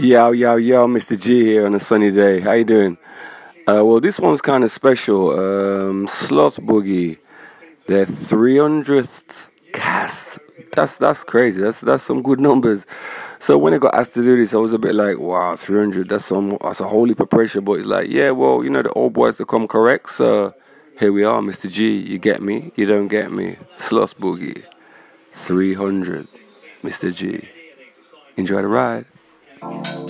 Yo, yo, yo, Mr. G here on a sunny day. How you doing? Uh, well, this one's kind of special. Um, Boogie, their 300th cast. That's that's crazy. That's that's some good numbers. So when I got asked to do this, I was a bit like, wow, 300. That's some that's a of pressure. But it's like, yeah, well, you know, the old boys to come correct. So here we are, Mr. G. You get me? You don't get me? Sloth Boogie, 300, Mr. G. Enjoy the ride. Thank you.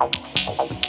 Thank.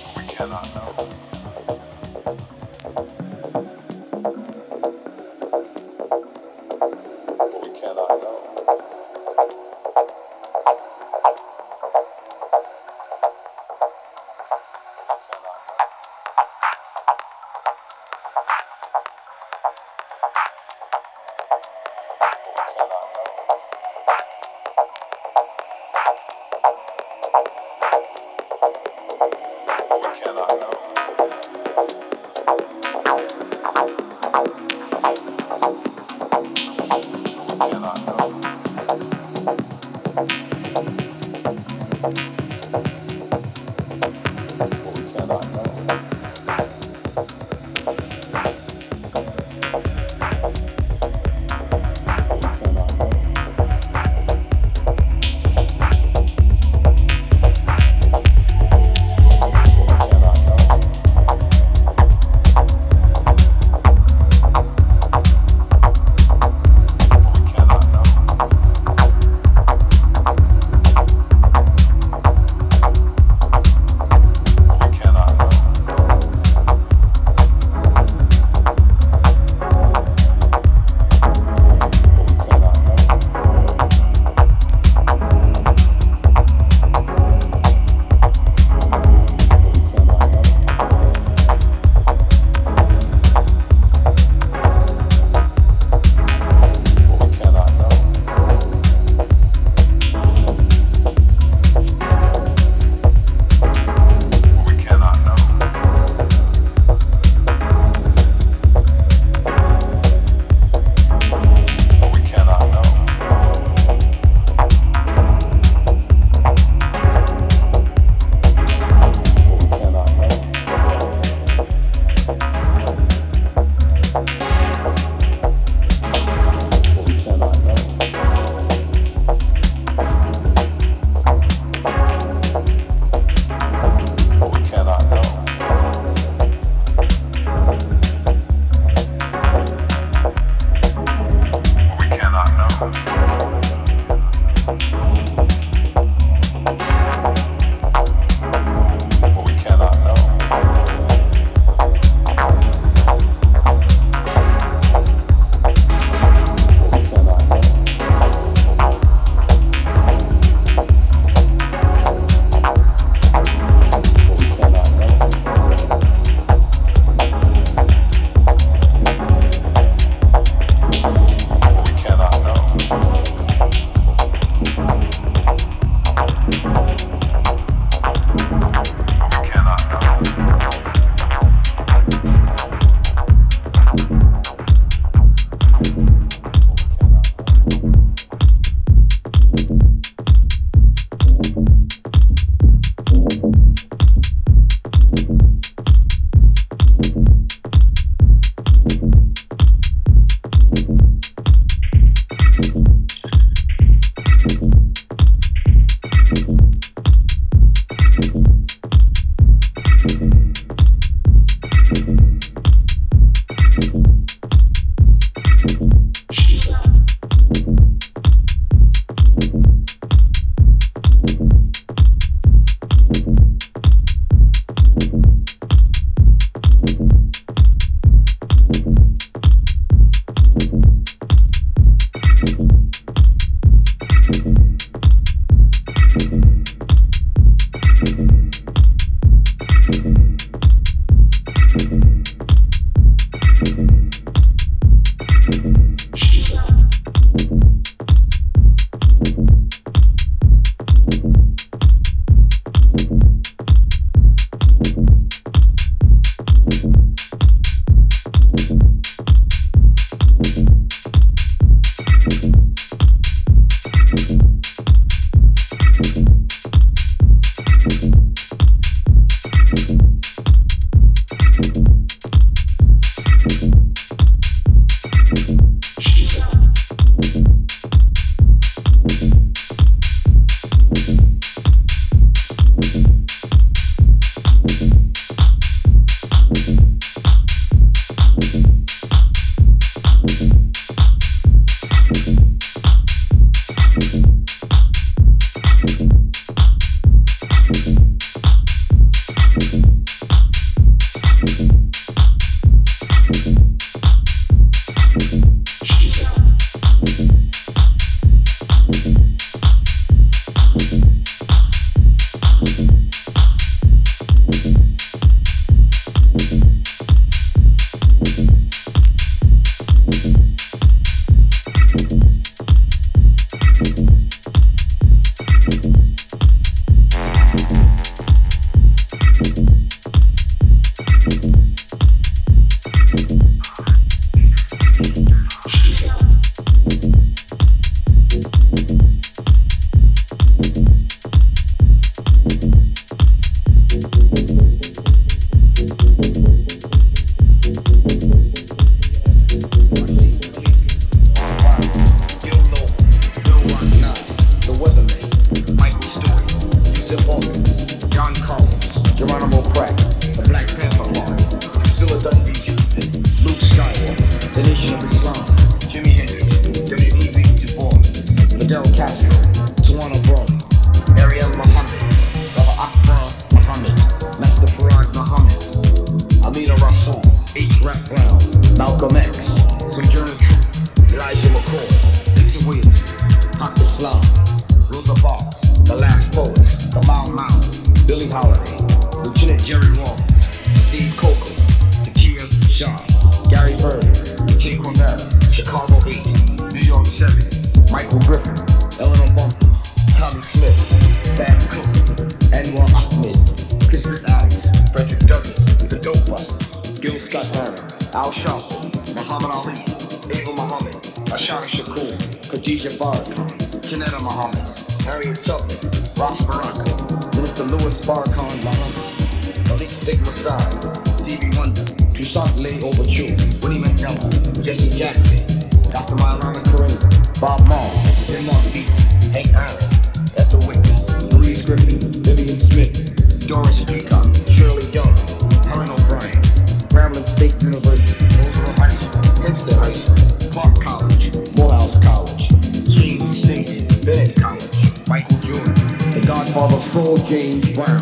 Father Paul James Brown,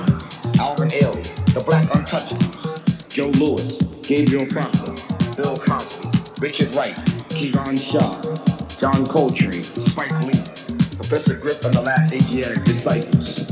Alvin Ailey, The Black Untouchables, Joe Louis, Gabriel Foster, Bill Cosby, Richard Wright, Kevon Shaw, John Coltrane, Spike Lee, Professor Griffin, the last Asiatic disciples.